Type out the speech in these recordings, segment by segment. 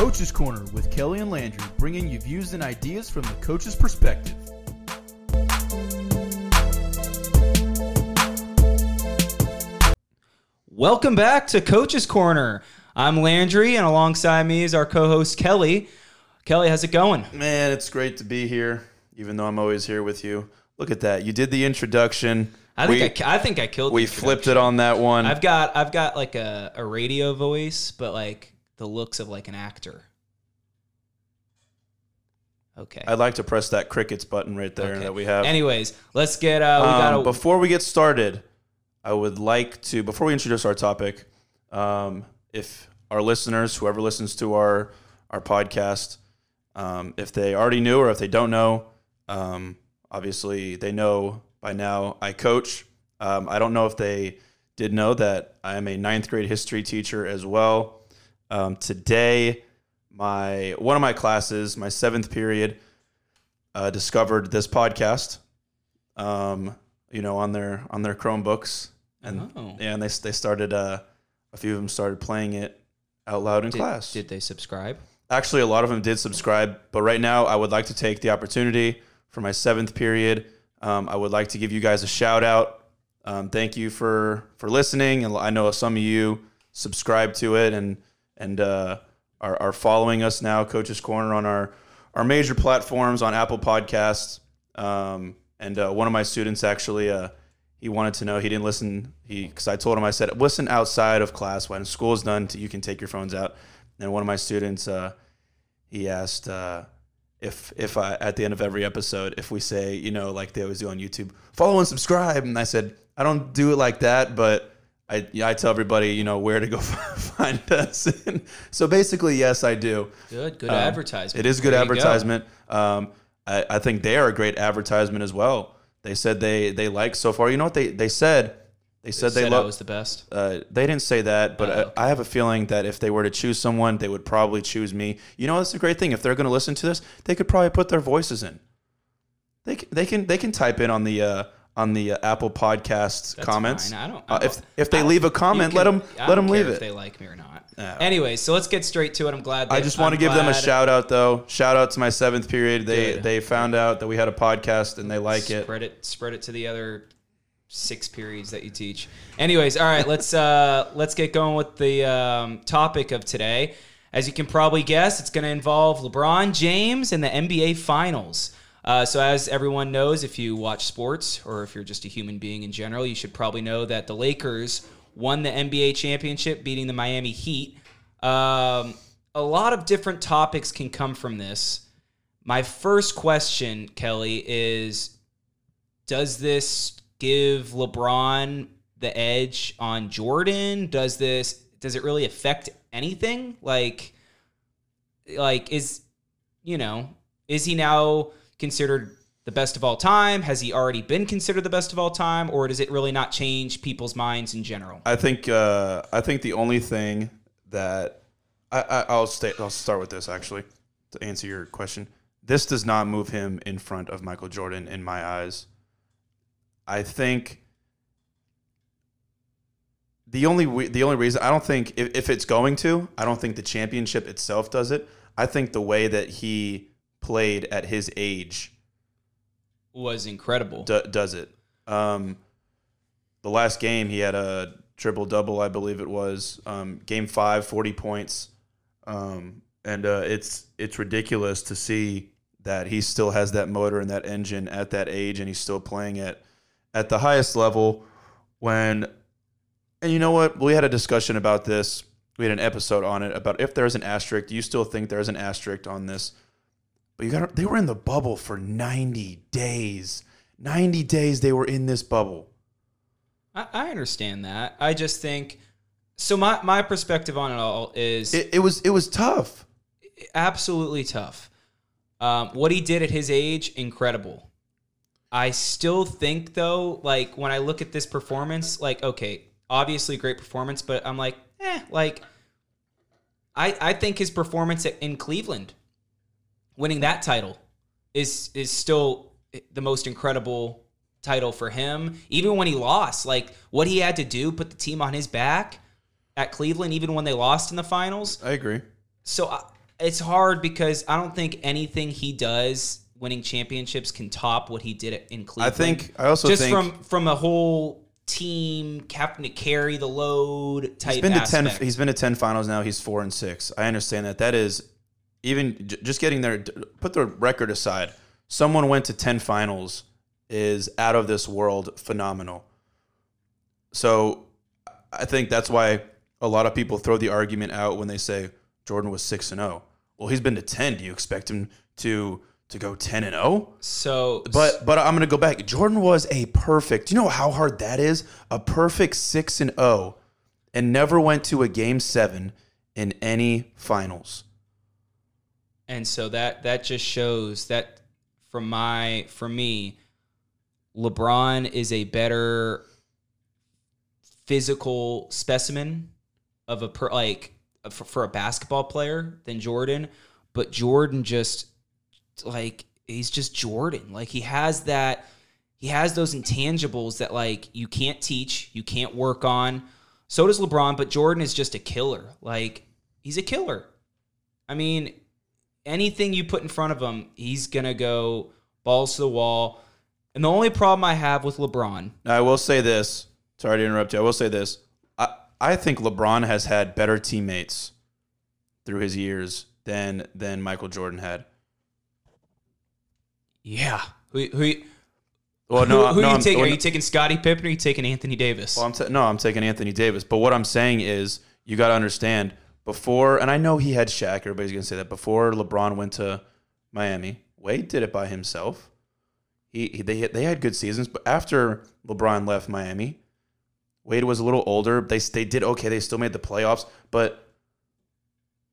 Coach's Corner with Kelly and Landry, bringing you views and ideas from the coach's perspective. Welcome back to Coach's Corner. I'm Landry, and alongside me is our co-host Kelly. Kelly, how's it going? Man, it's great to be here, even though I'm always here with you. Look at that. You did the introduction. I think we, I, I think I killed. we flipped it on that one. I've got I've got like a, a radio voice, but like the looks of like an actor. Okay. I'd like to press that crickets button right there okay. that we have. Anyways, let's get. Uh, we Um, got. before we get started, I would like to, before we introduce our topic, um, if our listeners, whoever listens to our our podcast, um, if they already knew or if they don't know, um, obviously they know by now. I coach. Um, I don't know if they did know that I am a ninth grade history teacher as well. Um, today, my one of my classes, my seventh period, uh, discovered this podcast. Um, you know, on their on their Chromebooks, and Oh. yeah, and they they started. Uh, a few of them started playing it out loud in did, class. did they subscribe? Actually, a lot of them did subscribe, but right now I would like to take the opportunity for my seventh period. Um, I would like to give you guys a shout out. Um, thank you for for listening, and I know some of you subscribe to it and and uh, are, are following us now, Coach's Corner, on our our major platforms on Apple Podcasts. Um, and uh, one of my students actually, uh, he wanted to know he didn't listen. He because I told him I said listen outside of class when school's done. You can take your phones out. And one of my students, uh, he asked uh, if if I at the end of every episode, if we say you know like they always do on YouTube, follow and subscribe. And I said I don't do it like that, but I yeah, I tell everybody you know where to go find us. And so basically, yes, I do. Good. Good Um, advertisement. It is good There you go. advertisement. Um, I, I think they are a great advertisement as well. They said they they like so far. You know what they they said? They said they, Said I love. was the best. Uh, they didn't say that, but Oh, I. I have a feeling that if they were to choose someone, they would probably choose me. You know, that's a great thing. If they're going to listen to this, they could probably put their voices in. They can, they can they can type in on the uh, on the uh, Apple Podcasts That's comments. fine. I don't. I Uh, if if they leave a comment, can- let them let them leave it. If they like me or not. Yeah. Anyway, so let's get straight to it. I'm glad. I just want to give them a shout out though. Shout out to my seventh period. They Good. they found out that we had a podcast and they like it. Spread it. Spread it to the other six periods that you teach. Anyways, all right. Let's uh let's get going with the um, topic of today. As you can probably guess, it's going to involve LeBron James and the NBA Finals. Uh, so, as everyone knows, if you watch sports or if you're just a human being in general, you should probably know that the Lakers won the NBA championship, beating the Miami Heat. Um, a lot of different topics can come from this. My first question, Kelly, is does this give LeBron the edge on Jordan? Does this does it really affect anything? Like like is you know, is he now considered the best of all time? Has he already been considered the best of all time or does it really not change people's minds in general? I think uh, I think the only thing that I, I I'll stay I'll start with this actually to answer your question. This does not move him in front of Michael Jordan in my eyes. I think the only the only reason I don't think if, if it's going to, I don't think the championship itself does it. I think the way that he played at his age Was incredible. do, does it. Um, the last game, he had a triple double, I believe it was. Um, game five, 40 points. Um, and uh, it's it's ridiculous to see that he still has that motor and that engine at that age, and he's still playing at at the highest level. When and you know what, we had a discussion about this. We had an episode on it about if there's an asterisk. Do you still think there's an asterisk on this? But you got they were in the bubble for 90 days. 90 days they were in this bubble. I, I understand that. I just think so my, my perspective on it all is It, it was it was tough. absolutely tough. Um, what he did at his age, incredible. I still think though, like when I look at this performance, like okay, obviously great performance, but I'm like, eh, like I I think his performance at, in Cleveland, winning that title, is is still the most incredible title for him. Even when he lost, like what he had to do, put the team on his back at Cleveland, even when they lost in the finals. I agree. So I, it's hard because I don't think anything he does winning championships can top what he did in Cleveland. I think I also just think from from a whole team captain to carry the load type he's been to ten. He's been to ten finals now. He's four and six. I understand that. That is even j- just getting there. Put the record aside. Someone went to ten finals is out of this world phenomenal. So I think that's why a lot of people throw the argument out when they say Jordan was six and zero. Well, he's been to ten. Do you expect him to to go ten and zero? so But but I'm gonna go back. Jordan was a perfect. Do you know how hard that is? A perfect six and zero, and never went to a game seven in any finals. And so that that just shows that from my for me lebron is a better physical specimen of a per like for, for a basketball player than jordan. But jordan just like he's just jordan. Like he has that he has those intangibles that like you can't teach you can't work on. So does lebron but jordan is just a killer. Like he's a killer. I mean anything you put in front of him, he's gonna go balls to the wall. And the only problem I have with LeBron, Now I will say this. Sorry to interrupt you. I will say this. I I think LeBron has had better teammates through his years than than Michael Jordan had. yeah, who who, Well, who, no, who no, are you I'm- taking? well, Are you taking Scottie Pippen or are you taking Anthony Davis? Well, I'm ta- no, I'm taking Anthony Davis. But what I'm saying is, you got to understand before, and I know he had Shaq. Everybody's gonna say that before LeBron went to Miami, Wade did it by himself. He, he they they had good seasons, but after LeBron left Miami, Wade was a little older. They they did okay. They still made the playoffs, but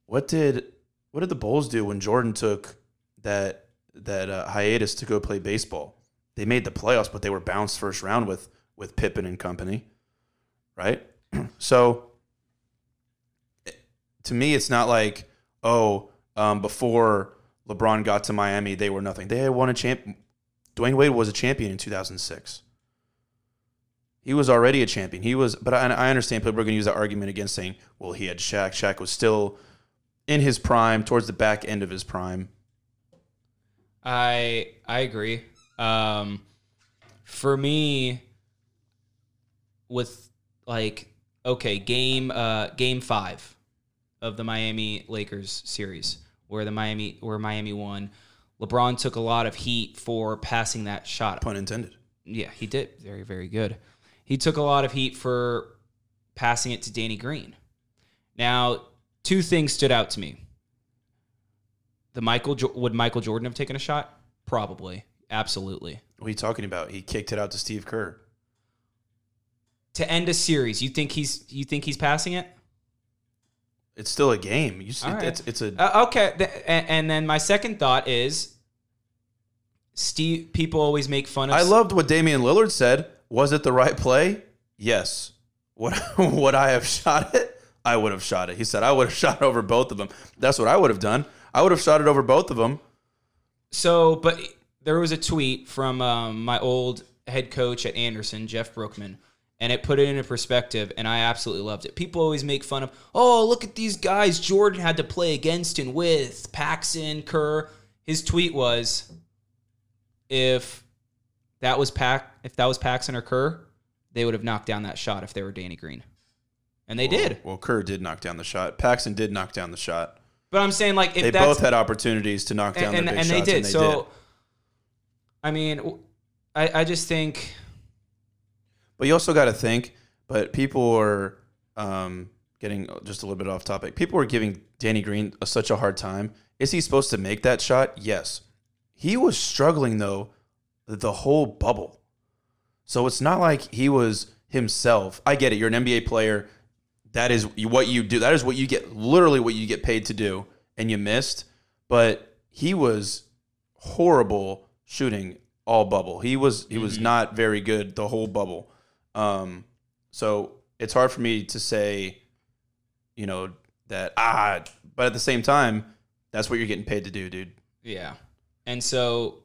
what did what did the Bulls do when Jordan took that that uh, hiatus to go play baseball? They made the playoffs, but they were bounced first round with with Pippen and company, right? so to me, it's not like oh, um, before LeBron got to Miami, they were nothing. They had won a champ. Dwyane Wade was a champion in 2006. He was already a champion. He was, but I, I understand people are going to use that argument against saying, well, he had Shaq. Shaq was still in his prime, towards the back end of his prime. I I agree. Um, for me, with like okay, game uh game five of the Miami Lakers series, where the Miami where Miami won, LeBron took a lot of heat for passing that shot. Pun intended. Yeah, he did very very good. He took a lot of heat for passing it to Danny Green. Now, two things stood out to me. The Michael would Michael Jordan have taken a shot? Probably, absolutely. What are you talking about? He kicked it out to Steve Kerr. To end a series, you think he's you think he's passing it? It's still a game. You see, All right. it's, it's a Uh, okay, th- and, and then my second thought is, Steve. People always make fun of. I loved what Damian Lillard said. Was it the right play? Yes. Would would I have shot it? I would have shot it. He said I would have shot over both of them. That's what I would have done. I would have shot it over both of them. So, but there was a tweet from um, my old head coach at Anderson, Jeff Brookman, and it put it into perspective, and I absolutely loved it. People always make fun of, oh, look at these guys Jordan had to play against and with Paxson, Kerr. His tweet was, if that was Pac, if that was Paxson or Kerr, they would have knocked down that shot if they were Danny Green, and they did. Well, Kerr did knock down the shot. Paxson did knock down the shot. But I'm saying like if They both had opportunities to knock down and, the and, big and they shots, did. and they so, did. I mean, I, I just think But you also got to think. But people are um, getting just a little bit off topic. People are giving Danny Green a, such a hard time. Is he supposed to make that shot? Yes. He was struggling though the whole bubble. So it's not like he was himself. I get it. You're an NBA player. That is what you do. That is what you get. Literally, what you get paid to do, and you missed. But he was horrible shooting all bubble. He was he was not very good the whole bubble. Um, so it's hard for me to say, you know, that ah. But at the same time, that's what you're getting paid to do, dude. yeah. And so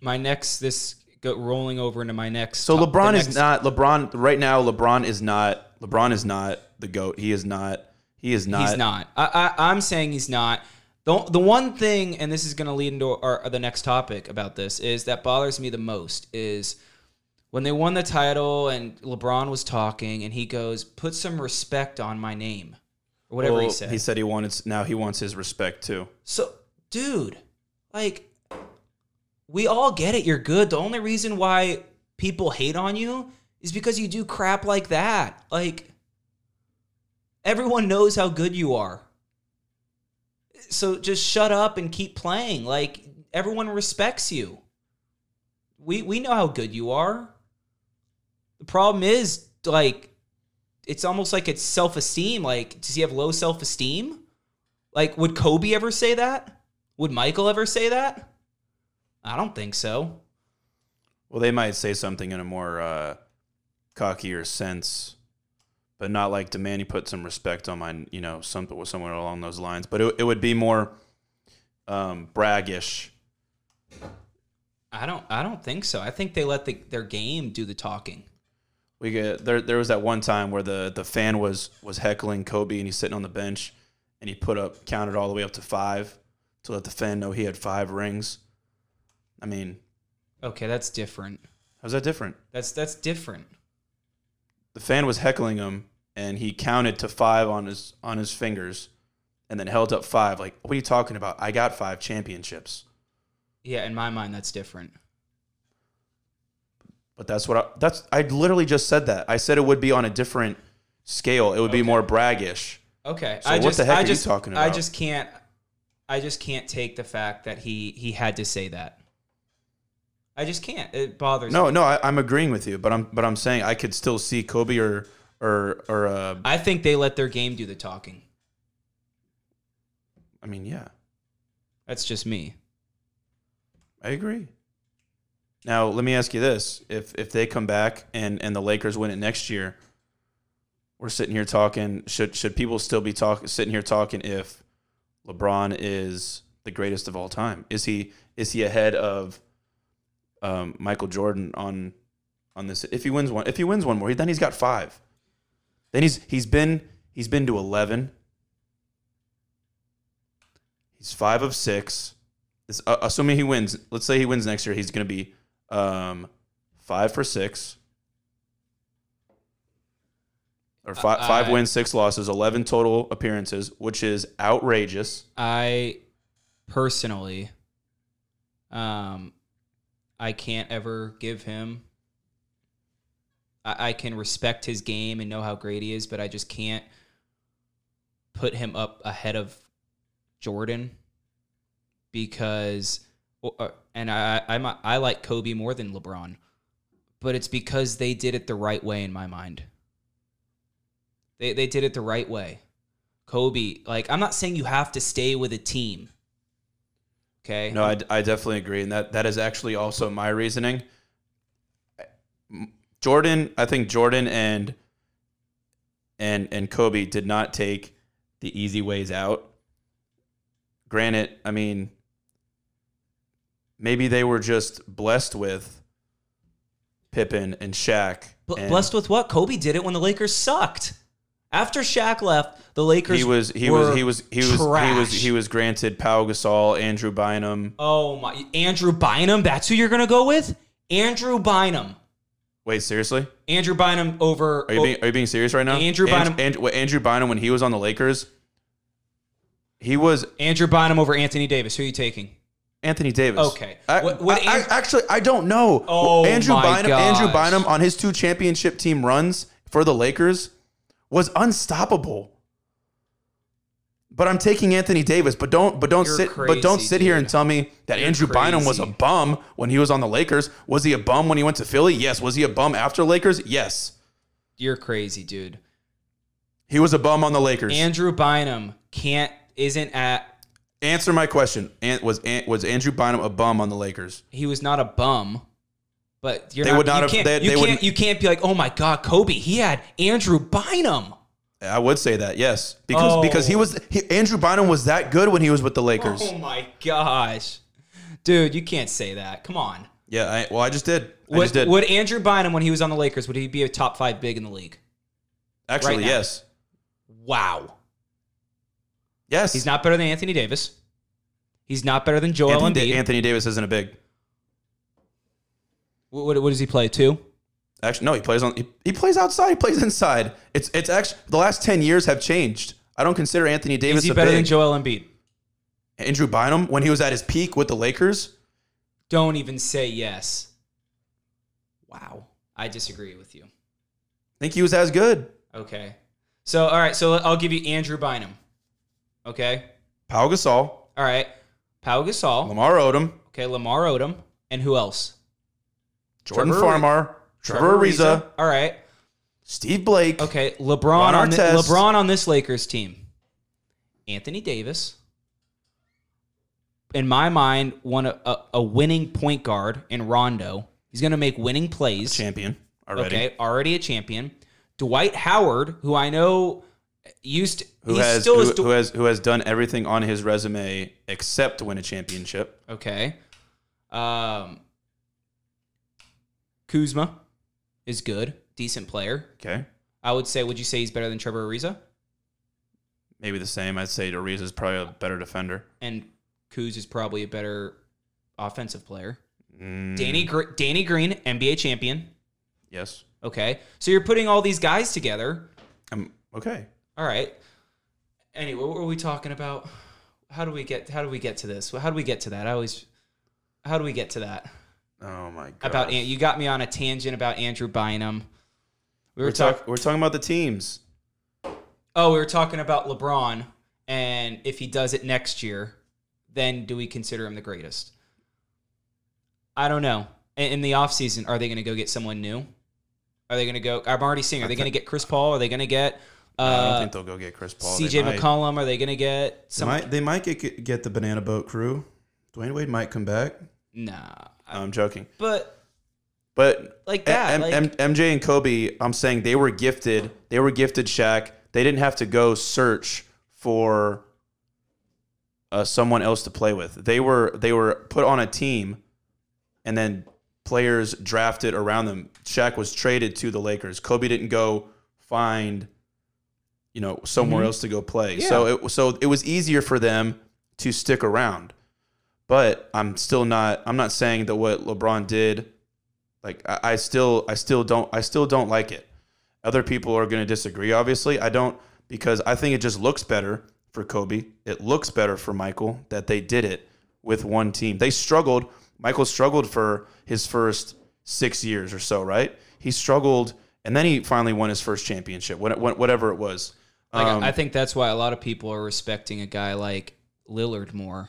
my next this go rolling over into my next. So top- LeBron the is next- not LeBron right now. LeBron is not LeBron is not the goat. He is not. He is not. He's not. I, I I'm saying he's not. The, the one thing, and this is going to lead into our, the next topic about this, is that bothers me the most is when they won the title and LeBron was talking and he goes, "Put some respect on my name," or whatever he said. He said he wanted now he wants his respect too. So, dude, like, we all get it. You're good. The only reason why people hate on you is because you do crap like that. Like, everyone knows how good you are. So just shut up and keep playing. Like, everyone respects you. We we know how good you are. The problem is, like, it's almost like it's self esteem. Like, does he have low self esteem? Like, would Kobe ever say that? Would Michael ever say that? I don't think so. Well, they might say something in a more uh, cockier sense, but not like demand you put some respect on my, you know, something with somewhere along those lines. But it, it would be more um, braggish. I don't. I don't think so. I think they let the, their game do the talking. We get there. There was that one time where the the fan was was heckling Kobe, and he's sitting on the bench, and he put up counted all the way up to five to let the fan know he had five rings. I mean, Okay, that's different. how's that different? That's that's different. The fan was heckling him, and he counted to five on his on his fingers, and then held up five. Like, what are you talking about? I got five championships. Yeah, in my mind, that's different. But that's what I, that's. I literally just said that. I said it would be on a different scale. It would be more braggish. Okay. So I what just, the heck I are you talking about? I just can't. I just can't take the fact that he he had to say that. I just can't. It bothers me. No, no, I, I'm agreeing with you, but I'm but I'm saying I could still see Kobe or or or uh, I think they let their game do the talking. I mean, yeah, That's just me. I agree. Now, let me ask you this: if if they come back and and the Lakers win it next year, we're sitting here talking. Should should people still be talking sitting here talking if LeBron is the greatest of all time? Is he is he ahead of um, Michael Jordan on on this? If he wins one, if he wins one more, then he's got five. Then he's he's been he's been to eleven. He's five of six. This, uh, assuming he wins, let's say he wins next year, he's going to be um, five for six, or five, Uh, five I- wins, six losses, eleven total appearances, which is outrageous. I personally, um, I can't ever give him. I, I can respect his game and know how great he is, but I just can't put him up ahead of Jordan because, and I I'm a, I like Kobe more than LeBron, but it's because they did it the right way in my mind. They they did it the right way. Kobe, like I'm not saying you have to stay with a team. Okay. No, I, I definitely agree, and that that is actually also my reasoning. Jordan, I think Jordan and and and Kobe did not take the easy ways out. Granted, I mean, maybe they were just blessed with Pippen and Shaq. Bl- and blessed with what? Kobe did it when the Lakers sucked. After Shaq left, the Lakers he was he was he was he was he was he was granted Pau Gasol, Andrew Bynum. Oh my, Andrew Bynum. That's who you're gonna go with? Andrew Bynum. Wait, seriously? Andrew Bynum over. Are you being Are you being serious right now? Andrew Bynum- And, what, Andrew Bynum when he was on the Lakers, he was Andrew Bynum over Anthony Davis. Who are you taking? Anthony Davis. Okay. I, What- what I- I- actually I don't know. Oh, Andrew my Bynum. Andrew. Bynum on his two championship team runs for the Lakers was unstoppable. But I'm taking Anthony Davis. But don't but don't You're sit but don't crazy, sit here and tell me that You're Andrew Bynum was a bum when he was on the Lakers. Was he a bum when he went to Philly? Yes. Was he a bum after Lakers? Yes. You're crazy, dude. He was a bum on the Lakers. Andrew Bynum can't isn't at. Answer my question. An- was An- was Andrew Bynum a bum on the Lakers? He was not a bum. But you're They not, would not you have- Can't, they- you they can't. You can't be like, oh my god, Kobe. He had Andrew Bynum. I would say that yes, because Oh. because he oh. was he, Andrew Bynum was that good when he was with the Lakers. Oh my gosh, dude, you can't say that. Come on. Yeah, I, well, I just did. I Would, just did. would Andrew Bynum, when he was on the Lakers, would he be a top five big in the league? Actually, right yes, Wow. Yes. He's not better than Anthony Davis. He's not better than Joel Anthony, Embiid. Da- Anthony Davis isn't a big. what, what, what does he play? Two. Actually, no, he plays on. He, he plays outside. He plays inside. It's it's actually the last ten years have changed. I don't consider Anthony Davis Is he a better big. than Joel Embiid? Andrew Bynum when he was at his peak with the Lakers. Don't even say yes. Wow. I disagree with you. I think he was as good. Okay. So, all right. So I'll give you Andrew Bynum. Okay. Pau Gasol, All right. Pau Gasol. Lamar Odom, Okay. Lamar Odom. And who else? Jordan Trevor- Farmar, Trevor Ariza, All right. Steve Blake. Okay. LeBron on, thi- Artest. LeBron on this Lakers team. Anthony Davis. In my mind, one a, a, a winning point guard in Rondo. He's going to make winning plays. champion already. Okay, already a champion. Dwight Howard, who I know used to, Who has still who, is. who has who has done everything on his resume except win a championship. okay. Um, Kuzma is good, decent player. Okay, I would say. Would you say he's better than Trevor Ariza? maybe the same. I'd say Ariza is probably a better defender. And Kuz is probably a better offensive player. Mm, Danny Gr- Danny Green, NBA champion. yes. Okay, so you're putting all these guys together. Um, okay. All right. Anyway, what were we talking about? How do we get? How do we get to this? How do we get to that? I always. How do we get to that? Oh my god. About you got me on a tangent about Andrew Bynum. We were we're talking. talking. We're talking about the teams. Oh, we were talking about LeBron, and if he does it next year, then do we consider him the greatest? I don't know. In, in the offseason, are they going to go get someone new? Are they going to go? I'm already seeing. Are they going to get Chris Paul? Are they going to get I don't uh, think they'll go get Chris Paul. CJ might- McCollum? Are they going to get They some? might, they might get get the Banana Boat crew. Dwyane Wade might come back. Nah, No, I'm joking. but But like that, M- like, M- MJ and Kobe, I'm saying they were gifted. They were gifted Shaq. They didn't have to go search for uh, someone else to play with. They were they were put on a team, and then players drafted around them. Shaq was traded to the Lakers. Kobe didn't go find, you know, somewhere Mhm. else to go play. Yeah. So it so it was easier for them to stick around. But I'm still not. I'm not saying that what LeBron did like I, I still I still don't I still don't like it. Other people are going to disagree obviously. I don't because I think it just looks better for Kobe. It looks better for Michael that they did it with one team. They struggled. Michael struggled for his first 6 years or so, right? He struggled and then he finally won his first championship, what- what- whatever it was. Like Um, I think that's why a lot of people are respecting a guy like Lillard more,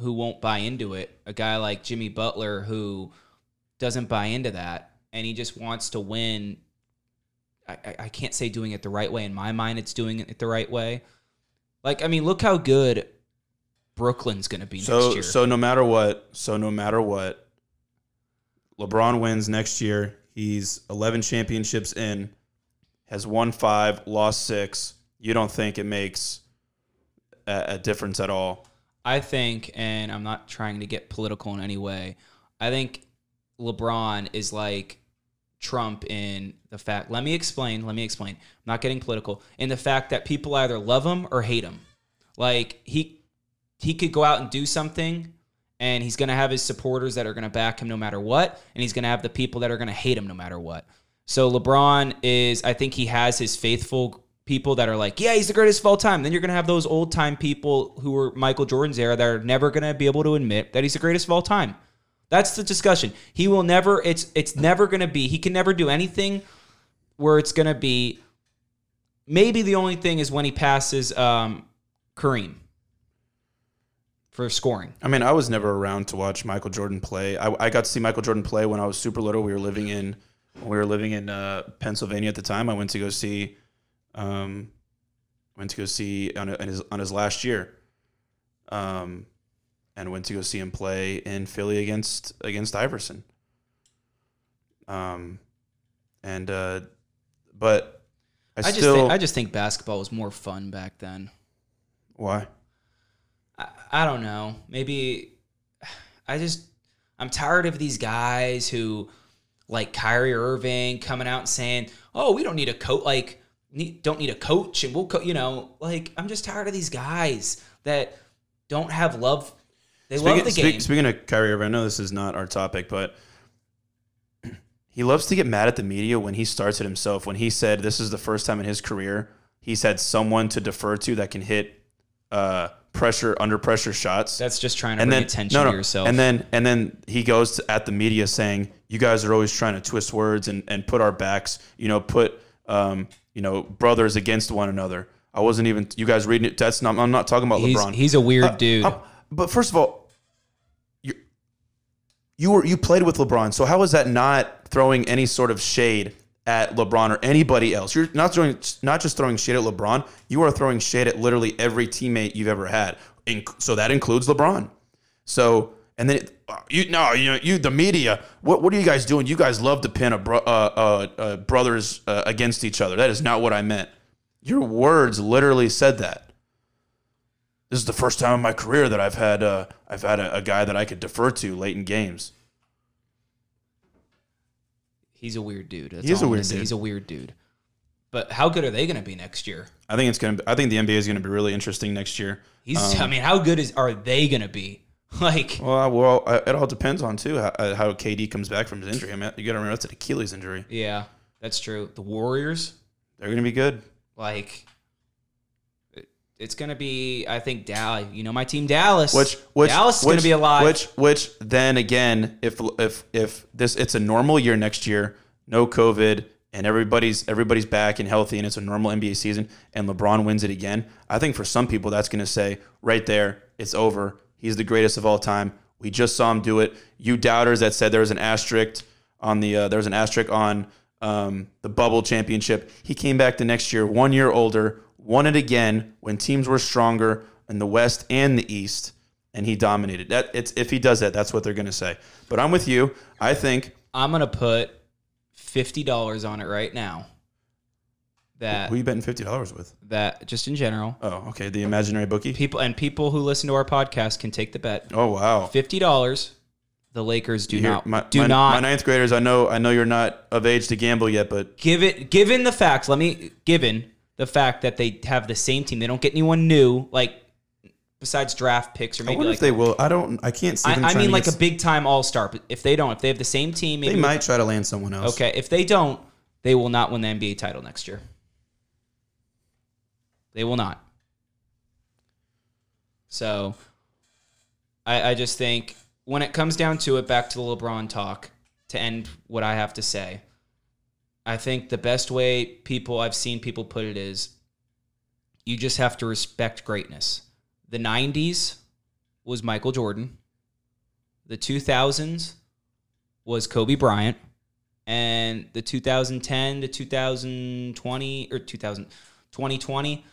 who won't buy into it. A guy like Jimmy Butler who doesn't buy into that, and he just wants to win. I, I- can't say doing it the right way. In my mind, it's doing it the right way. Like, I mean, look how good Brooklyn's going to be next So year. so no matter what, so no matter what, LeBron wins next year. He's 11 championships in, has won 5, lost 6. You don't think it makes a, a difference at all? I think, and I'm not trying to get political in any way, I think LeBron is like Trump in the fact, let me explain, let me explain. I'm not getting political. In the fact that people either love him or hate him. Like he he could go out and do something and he's going to have his supporters that are going to back him no matter what and he's going to have the people that are going to hate him no matter what. So LeBron is I think he has his faithful people that are like, yeah, he's the greatest of all time. Then you're going to have those old time people who were Michael Jordan's era that are never going to be able to admit that he's the greatest of all time. That's the discussion. He will never it's it's never going to be he can never do anything where it's going to be maybe the only thing is when he passes um Kareem for scoring. I mean, I was never around to watch Michael Jordan play. I, I got to see Michael Jordan play when I was super little. We were living in we were living in uh, Pennsylvania at the time. I went to go see, um, went to go see on, on his on his last year, um, and went to go see him play in Philly against against Iverson. Um, and uh, but I, I just still think, I just think basketball was more fun back then. why I, I don't know. Maybe I just I'm tired of these guys who like Kyrie Irving coming out and saying, "Oh, we don't need a coach like need, don't need a coach and we'll co-, you know, like I'm just tired of these guys that don't have love They Speaking, love the speak- game. speaking of Kyrie Irving, I know this is not our topic, but he loves to get mad at the media when he starts it himself. When he said this is the first time in his career he's had someone to defer to that can hit uh, pressure under pressure shots. That's just trying to and bring then attention no, no. to yourself. And then and then he goes to, at the media saying, "You guys are always trying to twist words and, and put our backs, you know, put um, you know brothers against one another." I wasn't even you guys reading it. That's not. I'm not talking about he's, LeBron. he's a weird Uh, dude. uh, but first of all, you you were you played with LeBron, so how is that not throwing any sort of shade at LeBron or anybody else? You're not throwing not just throwing shade at LeBron. You are throwing shade at literally every teammate you've ever had. So that includes LeBron. So and then it, you no you know you the media. What what are you guys doing? You guys love to pin a bro, uh, uh, uh, brothers uh, against each other. That is not what I meant. Your words literally said that this is the first time in my career that I've had uh, I've had a, a guy that I could defer to late in games. He's a weird dude. That's He is all a I'm gonna weird say. dude. He's a weird dude. But how good are they going to be next year? I think it's gonna. I think the NBA is gonna be really interesting next year. He's. Um, I mean, how good is are they going to be? Like, Well, well, uh, it all depends on too how, uh, how KD comes back from his injury. I mean, you got to remember that's an Achilles injury. yeah, that's true. The Warriors, They're gonna be good. like, it's going to be. I think Dallas. You know, my team Dallas. Which which Dallas is going to be alive. Which which then again, if if if this it's a normal year next year, no COVID, and everybody's everybody's back and healthy, and it's a normal NBA season, and LeBron wins it again. I think for some people that's going to say right there, it's over. He's the greatest of all time. We just saw him do it. You doubters that said there was an asterisk on the uh, there was an asterisk on um, the bubble championship. He came back the next year, one year older, won it again when teams were stronger in the West and the East, and he dominated. That it's if he does that, that's what they're going to say. But I'm with you. I think I'm going to put fifty dollars on it right now. That who you betting fifty dollars with? that just in general, Oh, okay, the imaginary bookie. people and people who listen to our podcast can take the bet. Oh wow. Fifty dollars. The Lakers do Here, not my, do my, not my ninth graders. I know. I know you're not of age to gamble yet, but give it given the facts, let me given the fact that they have the same team they don't get anyone new like besides draft picks or I maybe wonder like if they will. I don't. I can't see I, them. I mean like a big time all-star but if they don't if they have the same team maybe They might try to land someone else. okay if they don't they will not win the nba title next year they will not so I, I just think when it comes down to it back to the lebron talk to end what i have to say I think the best way people I've seen people put it is you just have to respect greatness. The 90s was Michael Jordan. The 2000s was Kobe Bryant. And the 2010 to 2020 or 2000 2020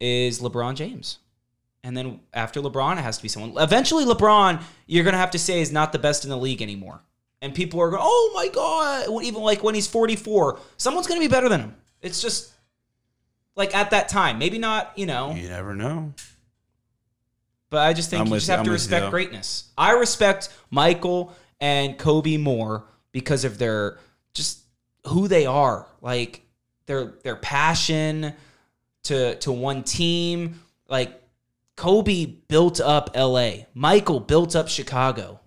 is LeBron James. And then after LeBron, it has to be someone. Eventually, LeBron, you're going to have to say, is not the best in the league anymore. And people are going, oh my God. Even like when he's 44, someone's going to be better than him. It's just like at that time. Maybe not, you know, You never know. but I just think I'm you just you. have I'm to with you, respect greatness. I respect Michael and Kobe more because of their just who they are. Like their their passion to to one team. Like Kobe built up LA. Michael built up Chicago.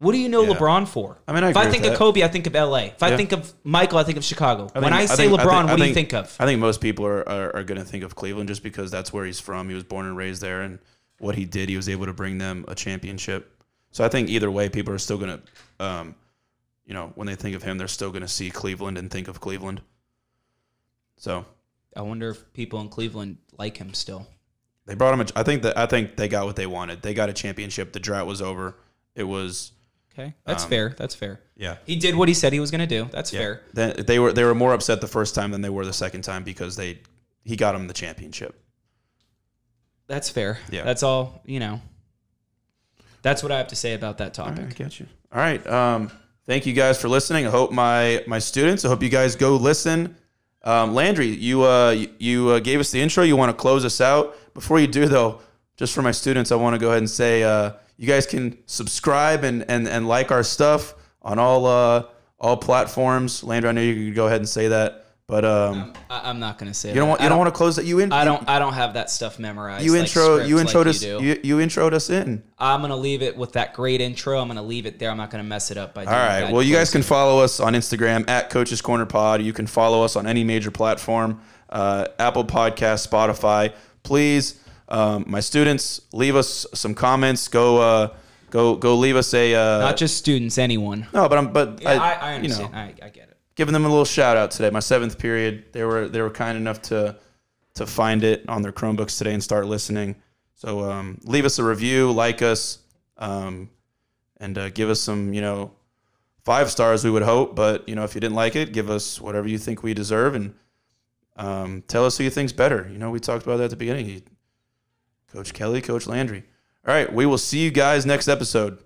What do you know Yeah. LeBron for? I mean, I if I agree think with of that. Kobe, I think of LA. If I Yeah. think of Michael, I think of Chicago. I when I I say think- I LeBron, think- what do you think- think of? I think most people are, are, are going to think of Cleveland just because that's where he's from. He was born and raised there, and what he did, he was able to bring them a championship. So I think either way, people are still going to, um, you know, when they think of him, they're still going to see Cleveland and think of Cleveland. So I wonder if people in Cleveland like him still. they brought him. A, I think that I think they got what they wanted. They got a championship. The drought was over. It was Okay, that's Um, fair. That's fair. yeah. He did what he said he was going to do. That's Yeah. fair. Then they were they were more upset the first time than they were the second time because they he got him the championship. That's fair. Yeah. That's all, you know. That's what I have to say about that All right, topic. I get you. All right. Um, thank you guys for listening. I hope my my students. I hope you guys go listen. Um, Landry, you uh, you, you uh, gave us the intro. You want to close us out. Before you do, though, just for my students, I want to go ahead and say uh, you guys can subscribe and, and and like our stuff on all uh, all platforms. Landry, I know you can go ahead and say that. But um, I, I'm not gonna say you don't that. want I you don't want to close that. You in. I don't. I don't have that stuff memorized. You intro. script you like introed us. You. You, you introed us in. I'm gonna leave it with that great intro. I'm gonna leave it there. I'm not gonna mess it up by. All right. Well, you guys can follow us on Instagram at Coaches Corner Pod. You can follow us on any major platform, uh, Apple Podcast, Spotify. Please, um, my students, leave us some comments. Go, uh, go, go. Leave us a. Uh, Not just students, anyone. no, but I'm. But Yeah, I, I you understand. know, I, I get it. giving them a little shout out today. My seventh period, they were they were kind enough to to find it on their Chromebooks today and start listening. So um, leave us a review, like us, um, and uh, give us some you know five stars. We would hope, but you know if you didn't like it, give us whatever you think we deserve, and um, tell us who you think's better. You know we talked about that at the beginning. Coach Kelly, Coach Landry. All right, we will see you guys next episode.